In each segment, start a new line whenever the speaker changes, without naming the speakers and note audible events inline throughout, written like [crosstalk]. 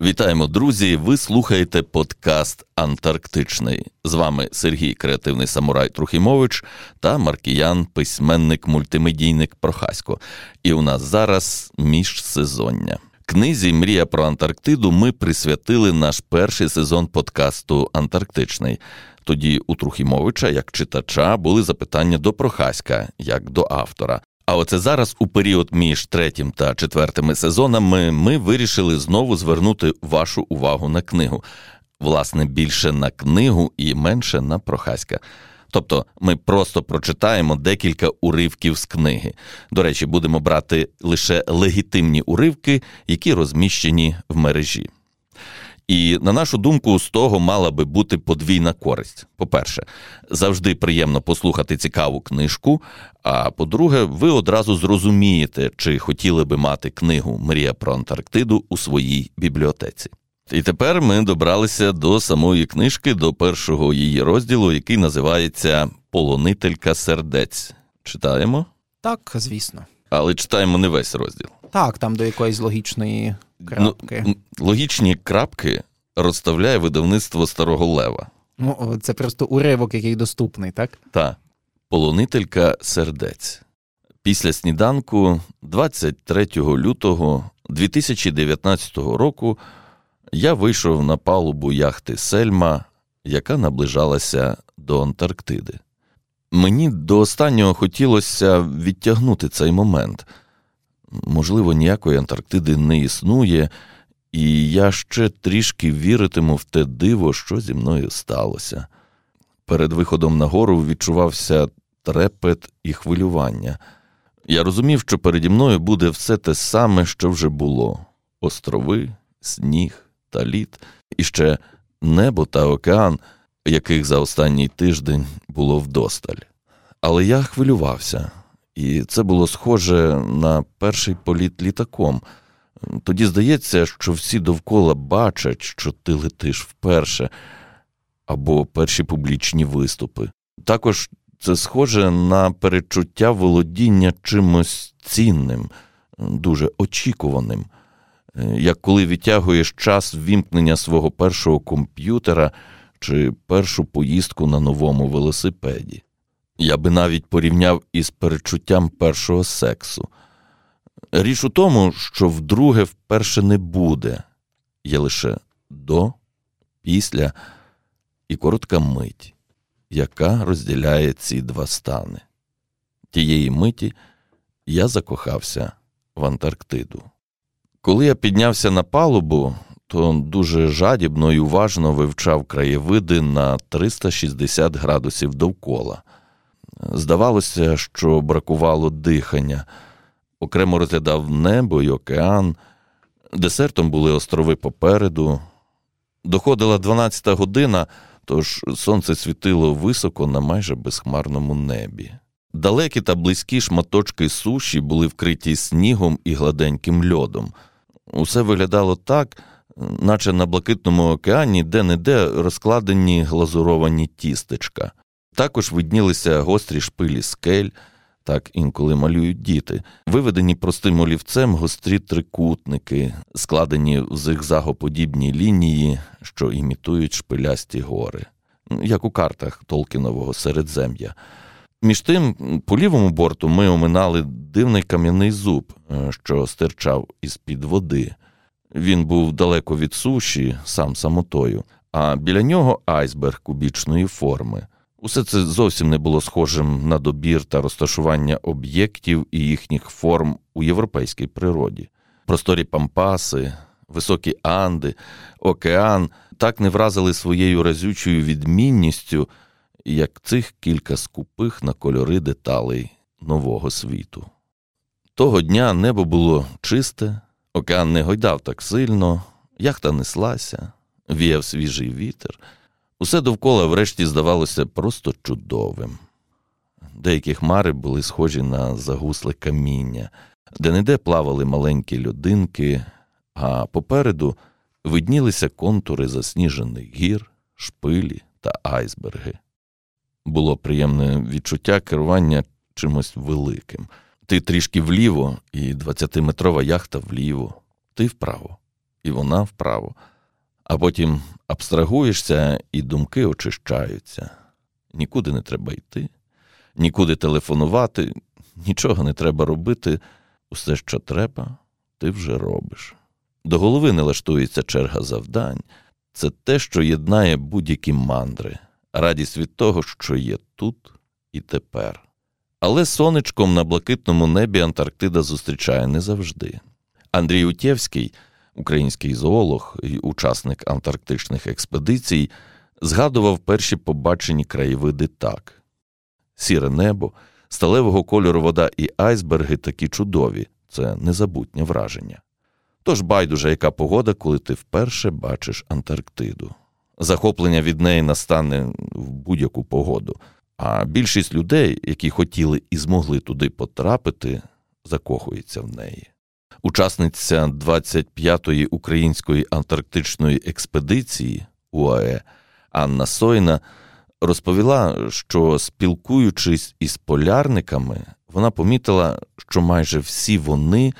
Вітаємо, друзі! Ви слухаєте подкаст Антарктичний. З вами Сергій Креативний Самурай Трухімович та Маркіян, письменник, мультимедійник Прохасько. І у нас зараз міжсезоння. Книзі Мрія про Антарктиду ми присвятили наш перший сезон подкасту Антарктичний. Тоді у Трухімовича, як читача, були запитання до Прохаська, як до автора. А оце зараз, у період між третім та четвертими сезонами, ми вирішили знову звернути вашу увагу на книгу. Власне, більше на книгу і менше на Прохаська. Тобто ми просто прочитаємо декілька уривків з книги. До речі, будемо брати лише легітимні уривки, які розміщені в мережі. І на нашу думку, з того мала би бути подвійна користь. По-перше, завжди приємно послухати цікаву книжку. А по-друге, ви одразу зрозумієте, чи хотіли би мати книгу Мрія про Антарктиду у своїй бібліотеці. І тепер ми добралися до самої книжки, до першого її розділу, який називається Полонителька сердець. Читаємо?
Так, звісно.
Але читаємо не весь розділ.
Так, там до якоїсь логічної крапки.
Ну, логічні крапки розставляє видавництво Старого Лева.
Ну, це просто уривок, який доступний, так?
Так. Полонителька сердець. Після сніданку, 23 лютого 2019 року, я вийшов на палубу яхти Сельма, яка наближалася до Антарктиди. Мені до останнього хотілося відтягнути цей момент. Можливо, ніякої Антарктиди не існує, і я ще трішки віритиму в те диво, що зі мною сталося. Перед виходом на гору відчувався трепет і хвилювання. Я розумів, що переді мною буде все те саме, що вже було: острови, сніг та лід, і ще небо та океан, яких за останній тиждень було вдосталь. Але я хвилювався, і це було схоже на перший політ літаком. Тоді здається, що всі довкола бачать, що ти летиш вперше, або перші публічні виступи. Також це схоже на перечуття володіння чимось цінним, дуже очікуваним, як коли відтягуєш час ввімкнення свого першого комп'ютера чи першу поїздку на новому велосипеді. Я би навіть порівняв із перечуттям першого сексу. Річ у тому, що вдруге вперше не буде, є лише до, після і коротка мить, яка розділяє ці два стани. Тієї миті я закохався в Антарктиду. Коли я піднявся на палубу, то дуже жадібно і уважно вивчав краєвиди на 360 градусів довкола. Здавалося, що бракувало дихання, окремо розглядав небо й океан, десертом були острови попереду. Доходила 12-та година, тож сонце світило високо на майже безхмарному небі. Далекі та близькі шматочки суші були вкриті снігом і гладеньким льодом. Усе виглядало так, наче на блакитному океані де-не-де розкладені глазуровані тістечка. Також виднілися гострі шпилі скель, так інколи малюють діти, виведені простим олівцем гострі трикутники, складені в зигзагоподібні лінії, що імітують шпилясті гори, як у картах Толкінового середзем'я. Між тим, по лівому борту ми оминали дивний кам'яний зуб, е, що стирчав із під води. Він був далеко від суші, сам самотою, а біля нього айсберг кубічної форми. Усе це зовсім не було схожим на добір та розташування об'єктів і їхніх форм у європейській природі. Просторі пампаси, високі анди, океан так не вразили своєю разючою відмінністю, як цих кілька скупих на кольори деталей нового світу. Того дня небо було чисте, океан не гойдав так сильно, яхта неслася, віяв свіжий вітер. Усе довкола врешті здавалося просто чудовим. Деякі хмари були схожі на загусле каміння, де неде плавали маленькі людинки, а попереду виднілися контури засніжених гір, шпилі та айсберги. Було приємне відчуття керування чимось великим. Ти трішки вліво, і 20-метрова яхта вліво, ти вправо. і вона вправо. А потім абстрагуєшся, і думки очищаються. Нікуди не треба йти, нікуди телефонувати, нічого не треба робити. Усе, що треба, ти вже робиш. До голови не лаштується черга завдань. Це те, що єднає будь-які мандри, радість від того, що є тут і тепер. Але сонечком на блакитному небі Антарктида зустрічає не завжди. Андрій Утєвський, український зоолог і учасник антарктичних експедицій, згадував перші побачені краєвиди так: сіре небо, сталевого кольору вода і айсберги такі чудові це незабутнє враження. Тож байдуже, яка погода, коли ти вперше бачиш Антарктиду. Захоплення від неї настане в будь-яку погоду. А більшість людей, які хотіли і змогли туди потрапити, закохується в неї. Учасниця 25-ї української антарктичної експедиції УАЕ Анна Сойна розповіла, що спілкуючись із полярниками, вона помітила, що майже всі вони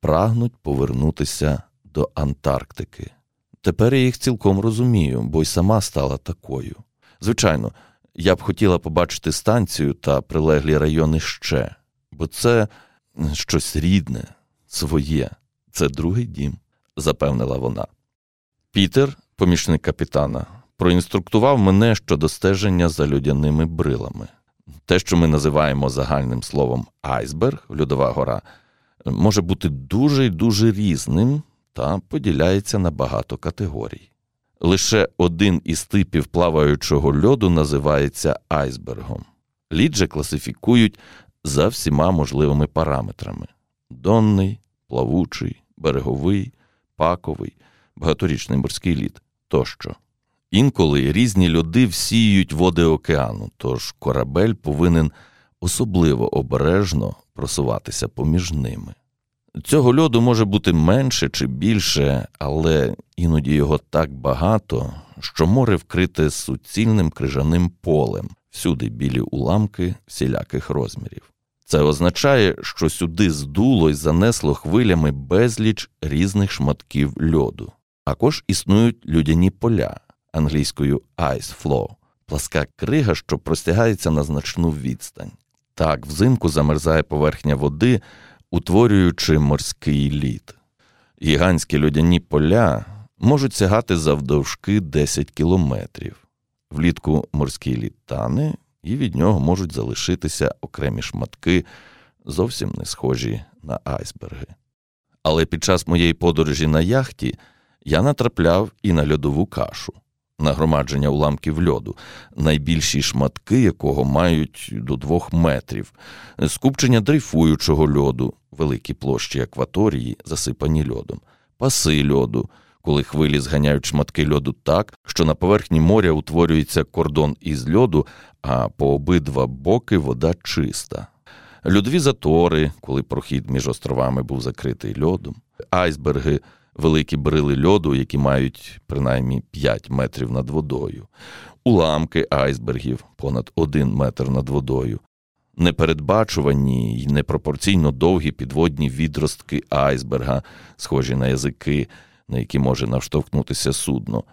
прагнуть повернутися до Антарктики. Тепер я їх цілком розумію, бо й сама стала такою. Звичайно, я б хотіла побачити станцію та прилеглі райони ще, бо це щось рідне, своє, це другий дім, запевнила вона. Пітер, помічник капітана, проінструктував мене щодо стеження за людяними брилами. Те, що ми називаємо загальним словом айсберг, льодова гора, може бути дуже й дуже різним та поділяється на багато категорій. Лише один із типів плаваючого льоду називається айсбергом. Лід же класифікують за всіма можливими параметрами: донний, плавучий, береговий, паковий, багаторічний морський лід тощо. Інколи різні льоди всіють води океану, тож корабель повинен особливо обережно просуватися поміж ними. Цього льоду може бути менше чи більше, але іноді його так багато, що море вкрите суцільним крижаним полем, всюди білі уламки всіляких розмірів. Це означає, що сюди здуло й занесло хвилями безліч різних шматків льоду. Також існують людяні поля англійською ice flow, пласка крига, що простягається на значну відстань. Так, взимку замерзає поверхня води, утворюючи морський лід. Гігантські льодяні поля можуть сягати завдовжки 10 кілометрів. Влітку морський лід тане, і від нього можуть залишитися окремі шматки, зовсім не схожі на айсберги. Але під час моєї подорожі на яхті я натрапляв і на льодову кашу нагромадження уламків льоду, найбільші шматки якого мають до двох метрів, скупчення дрейфуючого льоду, великі площі акваторії, засипані льодом, паси льоду, коли хвилі зганяють шматки льоду так, що на поверхні моря утворюється кордон із льоду, а по обидва боки вода чиста. Льодові затори, коли прохід між островами був закритий льодом, айсберги великі брили льоду, які мають принаймні 5 метрів над водою, уламки айсбергів понад 1 метр над водою, непередбачувані й непропорційно довгі підводні відростки айсберга, схожі на язики, на які може навштовхнутися судно.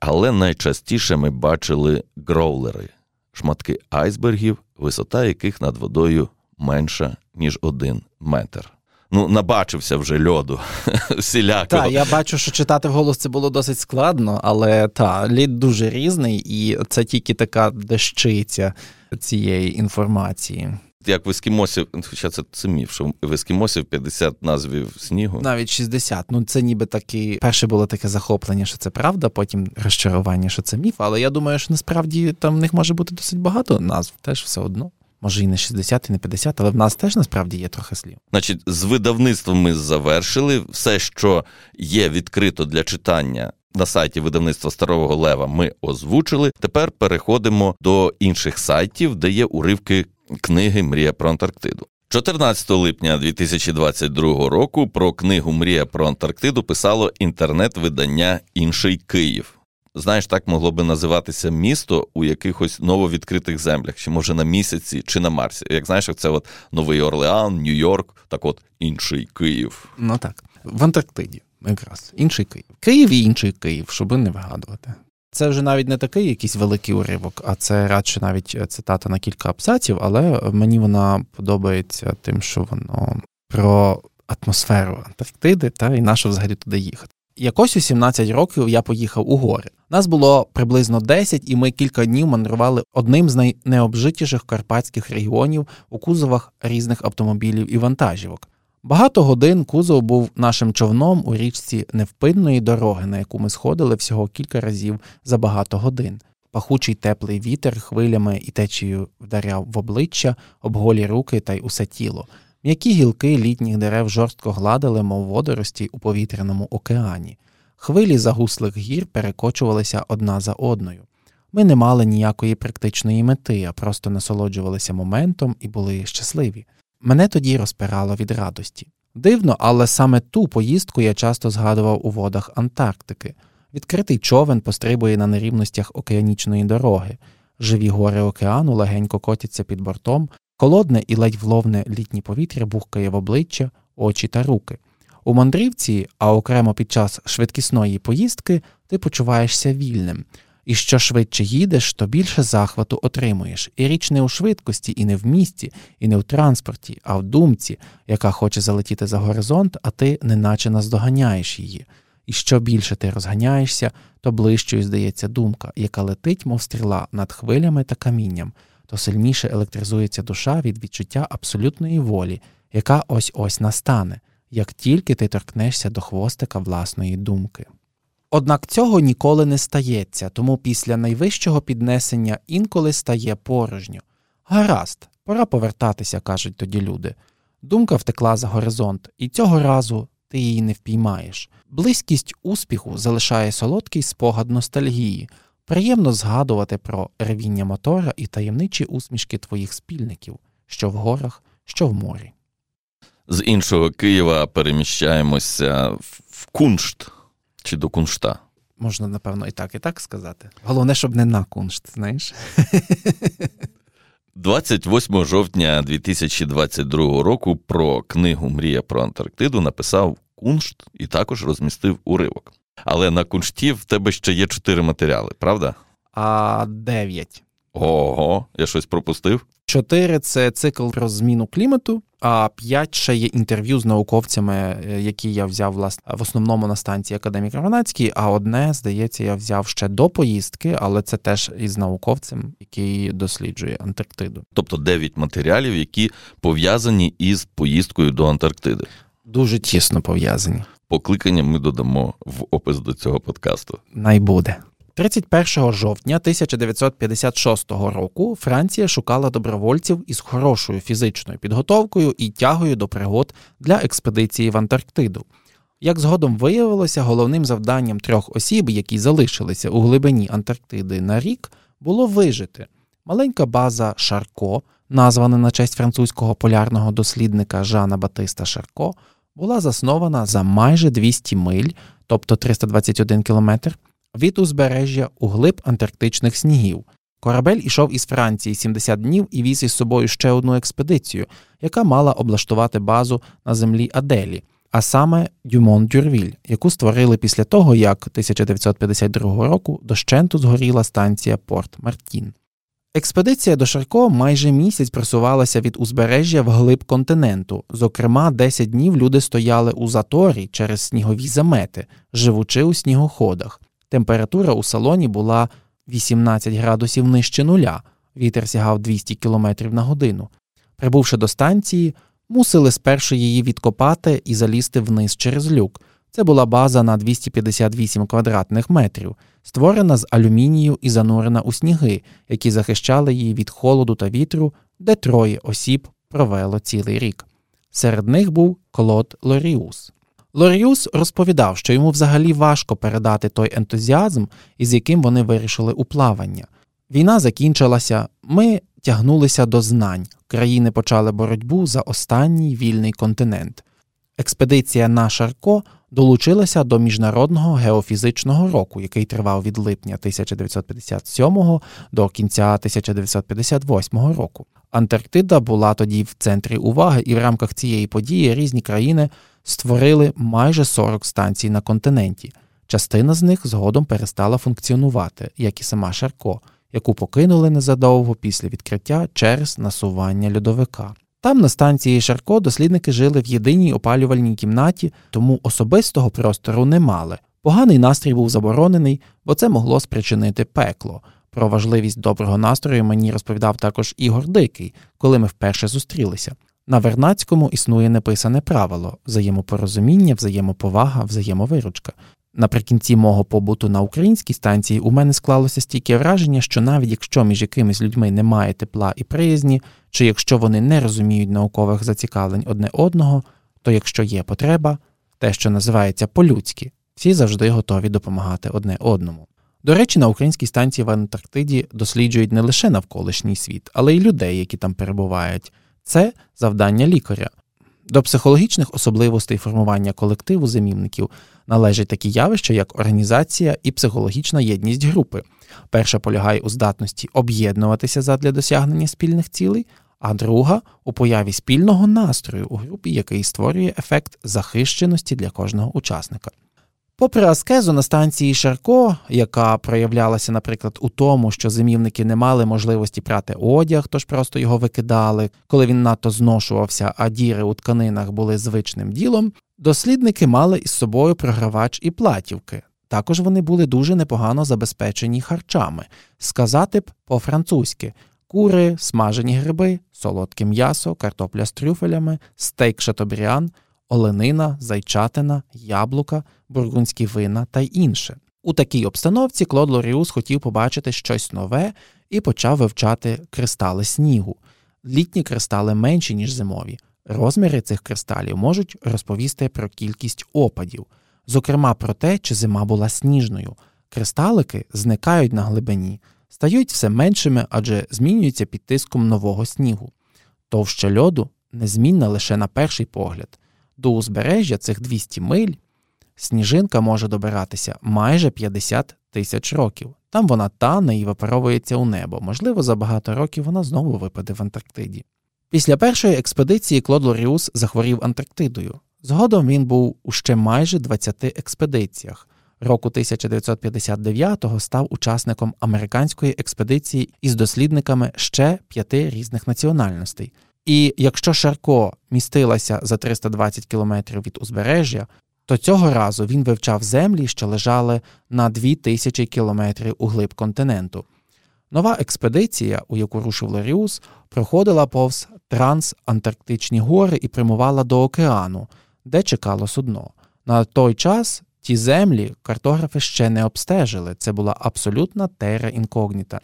Але найчастіше ми бачили гроулери, шматки айсбергів, висота яких над водою менша, ніж один метр ну, набачився вже льоду [laughs] всілякого.
Так, я бачу, що читати вголос це було досить складно, але та, лід дуже різний, і це тільки така дещиця цієї інформації.
Як в ескімосів, хоча це, це міф, що в ескімосів 50 назвів снігу.
Навіть 60. Ну це ніби такі. Перше було таке захоплення, що це правда, потім розчарування, що це міф. Але я думаю, що насправді там в них може бути досить багато назв, теж все одно може і не 60, і не 50, але в нас теж насправді є трохи слів.
Значить, з видавництвом ми завершили. Все, що є відкрито для читання на сайті видавництва Старого Лева, ми озвучили. Тепер переходимо до інших сайтів, де є уривки книги Мрія про Антарктиду. 14 липня 2022 року про книгу Мрія про Антарктиду писало інтернет-видання Інший Київ. Знаєш, так могло би називатися місто у якихось нововідкритих землях, чи може на місяці, чи на Марсі. Як знаєш, це от Новий Орлеан, Нью-Йорк, так от інший Київ.
Ну так, в Антарктиді. якраз інший Київ. Київ і інший Київ, щоб не вигадувати. Це вже навіть не такий якийсь великий уривок, а це радше навіть цитата на кілька абзаців, але мені вона подобається тим, що воно про атмосферу Антарктиди та і на що взагалі туди їхати. Якось у 17 років я поїхав у гори. Нас було приблизно 10, і ми кілька днів мандрували одним з найнеобжитіших карпатських регіонів у кузовах різних автомобілів і вантажівок. Багато годин кузов був нашим човном у річці невпинної дороги, на яку ми сходили всього кілька разів за багато годин. Пахучий теплий вітер хвилями і течією вдаряв в обличчя, обголі руки та й усе тіло. М'які гілки літніх дерев жорстко гладили, мов водорості у повітряному океані. Хвилі загуслих гір перекочувалися одна за одною. Ми не мали ніякої практичної мети, а просто насолоджувалися моментом і були щасливі. Мене тоді розпирало від радості. Дивно, але саме ту поїздку я часто згадував у водах Антарктики. Відкритий човен пострибує на нерівностях океанічної дороги, живі гори океану легенько котяться під бортом, холодне і ледь вловне літнє повітря бухкає в обличчя, очі та руки. У мандрівці, а окремо під час швидкісної поїздки, ти почуваєшся вільним. І що швидше їдеш, то більше захвату отримуєш. І річ не у швидкості, і не в місті, і не в транспорті, а в думці, яка хоче залетіти за горизонт, а ти неначе наздоганяєш її. І що більше ти розганяєшся, то ближчою здається думка, яка летить, мов стріла над хвилями та камінням, то сильніше електризується душа від відчуття абсолютної волі, яка ось ось настане, як тільки ти торкнешся до хвостика власної думки. Однак цього ніколи не стається, тому після найвищого піднесення інколи стає порожньо. Гаразд, пора повертатися, кажуть тоді люди. Думка втекла за горизонт, і цього разу ти її не впіймаєш. Близькість успіху залишає солодкий спогад ностальгії, приємно згадувати про ревіння мотора і таємничі усмішки твоїх спільників, що в горах, що в морі.
З іншого Києва переміщаємося в Куншт чи до куншта.
Можна, напевно, і так, і так сказати. Головне, щоб не на куншт, знаєш. [laughs]
28 жовтня 2022 року про книгу Мрія про Антарктиду написав Куншт і також розмістив уривок. Але на куншті в тебе ще є чотири матеріали, правда?
А дев'ять.
Ого, я щось пропустив.
Чотири це цикл про зміну клімату, а п'ять ще є інтерв'ю з науковцями, е, які я взяв власне в основному на станції Академік Равнацький, А одне, здається, я взяв ще до поїздки, але це теж із науковцем, який досліджує Антарктиду.
Тобто дев'ять матеріалів, які пов'язані із поїздкою до Антарктиди.
Дуже тісно пов'язані.
Покликання ми додамо в опис до цього подкасту.
Найбуде. 31 жовтня 1956 року Франція шукала добровольців із хорошою фізичною підготовкою і тягою до пригод для експедиції в Антарктиду. Як згодом виявилося, головним завданням трьох осіб, які залишилися у глибині Антарктиди на рік, було вижити. Маленька база Шарко, названа на честь французького полярного дослідника Жана Батиста Шарко, була заснована за майже 200 миль, тобто 321 кілометр, від узбережжя у глиб антарктичних снігів. Корабель ішов із Франції 70 днів і віз із собою ще одну експедицію, яка мала облаштувати базу на землі Аделі, а саме Дюмон Дюрвіль, яку створили після того, як 1952 року дощенту згоріла станція Порт Мартін. Експедиція до Шарко майже місяць просувалася від узбережжя в глиб континенту. Зокрема, 10 днів люди стояли у заторі через снігові замети, живучи у снігоходах. Температура у салоні була 18 градусів нижче нуля, вітер сягав 200 км на годину. Прибувши до станції, мусили спершу її відкопати і залізти вниз через люк. Це була база на 258 квадратних метрів, створена з алюмінію і занурена у сніги, які захищали її від холоду та вітру, де троє осіб провело цілий рік. Серед них був Клод Лоріус. Лоріус розповідав, що йому взагалі важко передати той ентузіазм, із яким вони вирішили у плавання. Війна закінчилася, ми тягнулися до знань, країни почали боротьбу за останній вільний континент. Експедиція на Шарко долучилася до міжнародного геофізичного року, який тривав від липня 1957 до кінця 1958 року. Антарктида була тоді в центрі уваги, і в рамках цієї події різні країни створили майже 40 станцій на континенті. Частина з них згодом перестала функціонувати, як і сама Шарко, яку покинули незадовго після відкриття через насування льодовика. Там на станції Шарко дослідники жили в єдиній опалювальній кімнаті, тому особистого простору не мали. Поганий настрій був заборонений, бо це могло спричинити пекло. Про важливість доброго настрою мені розповідав також Ігор Дикий, коли ми вперше зустрілися. На Вернацькому існує неписане правило взаємопорозуміння, взаємоповага, взаємовиручка. Наприкінці мого побуту на українській станції у мене склалося стільки враження, що навіть якщо між якимись людьми немає тепла і приязні, чи якщо вони не розуміють наукових зацікавлень одне одного, то якщо є потреба, те, що називається по-людськи, всі завжди готові допомагати одне одному. До речі, на українській станції в Антарктиді досліджують не лише навколишній світ, але й людей, які там перебувають. Це завдання лікаря. До психологічних особливостей формування колективу зимівників належать такі явища, як організація і психологічна єдність групи. Перша полягає у здатності об'єднуватися задля досягнення спільних цілей, а друга у появі спільного настрою у групі, який створює ефект захищеності для кожного учасника. Попри аскезу на станції Шарко, яка проявлялася, наприклад, у тому, що зимівники не мали можливості прати одяг, тож просто його викидали, коли він надто зношувався, а діри у тканинах були звичним ділом, дослідники мали із собою програвач і платівки. Також вони були дуже непогано забезпечені харчами, сказати б по-французьки. Кури, смажені гриби, солодке м'ясо, картопля з трюфелями, стейк шатобріан, оленина, зайчатина, яблука, бургундські вина та інше. У такій обстановці Клод Лоріус хотів побачити щось нове і почав вивчати кристали снігу. Літні кристали менші, ніж зимові. Розміри цих кристалів можуть розповісти про кількість опадів, зокрема про те, чи зима була сніжною. Кристалики зникають на глибині, стають все меншими, адже змінюються під тиском нового снігу. Товща льоду незмінна лише на перший погляд. До узбережжя цих 200 миль сніжинка може добиратися майже 50 тисяч років. Там вона тане і випаровується у небо. Можливо, за багато років вона знову випаде в Антарктиді. Після першої експедиції Клод Лоріус захворів Антарктидою. Згодом він був у ще майже 20 експедиціях. Року 1959-го став учасником американської експедиції із дослідниками ще п'яти різних національностей. І якщо Шарко містилася за 320 кілометрів від узбережжя, то цього разу він вивчав землі, що лежали на 2000 кілометрів у глиб континенту. Нова експедиція, у яку рушив Ларіус, проходила повз трансантарктичні гори і прямувала до океану, де чекало судно. На той час ті землі картографи ще не обстежили. Це була абсолютна тера інкогніта.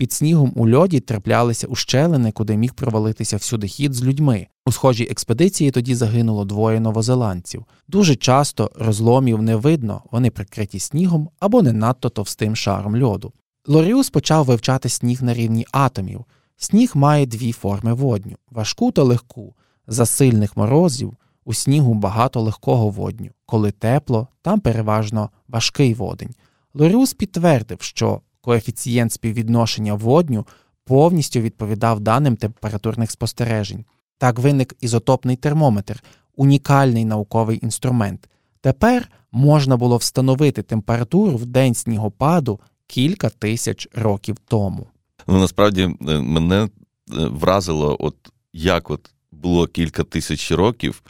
Під снігом у льоді траплялися ущелини, куди міг провалитися всюди хід з людьми. У схожій експедиції тоді загинуло двоє новозеландців. Дуже часто розломів не видно, вони прикриті снігом або не надто товстим шаром льоду. Лоріус почав вивчати сніг на рівні атомів. Сніг має дві форми водню важку та легку. За сильних морозів у снігу багато легкого водню. Коли тепло, там переважно важкий водень. Лоріус підтвердив, що коефіцієнт співвідношення водню повністю відповідав даним температурних спостережень. Так виник ізотопний термометр, унікальний науковий інструмент. Тепер можна було встановити температуру в день снігопаду кілька тисяч років тому.
Ну насправді е, мене е, вразило, от як от було кілька тисяч років.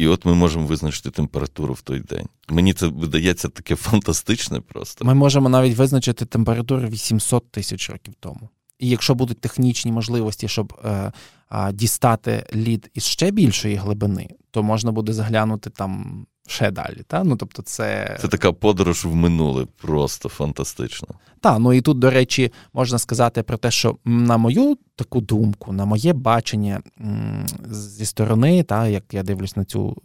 І от ми можемо визначити температуру в той день. Мені це видається таке фантастичне просто.
Ми можемо навіть визначити температуру 800 тисяч років тому. І якщо будуть технічні можливості, щоб е, е, дістати лід із ще більшої глибини, то можна буде заглянути там ще далі. Та? Ну, тобто це
Це така подорож в минуле, просто фантастично.
Так, ну і тут, до речі, можна сказати про те, що на мою таку думку, на моє бачення зі сторони, та, як я дивлюсь на цю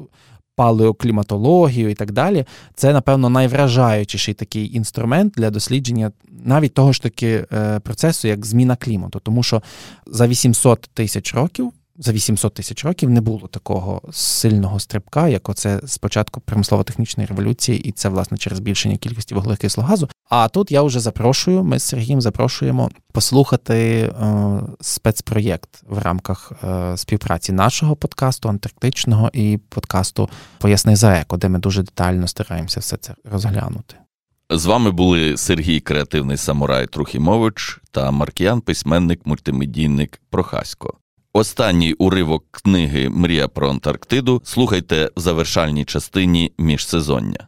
палеокліматологію і так далі, це, напевно, найвражаючіший такий інструмент для дослідження навіть того ж таки е, процесу, як зміна клімату. Тому що за 800 тисяч років за 800 тисяч років не було такого сильного стрибка, як оце спочатку промислово-технічної революції, і це власне через збільшення кількості вуглекислого газу. А тут я вже запрошую. Ми з Сергієм запрошуємо послухати е, спецпроєкт в рамках е, співпраці нашого подкасту антарктичного і подкасту Поясни за еко, де ми дуже детально стараємося все це розглянути.
З вами були Сергій Креативний Самурай Трухімович та Маркіян, письменник, мультимедійник Прохасько. Останній уривок книги Мрія про Антарктиду слухайте в завершальній частині міжсезоння.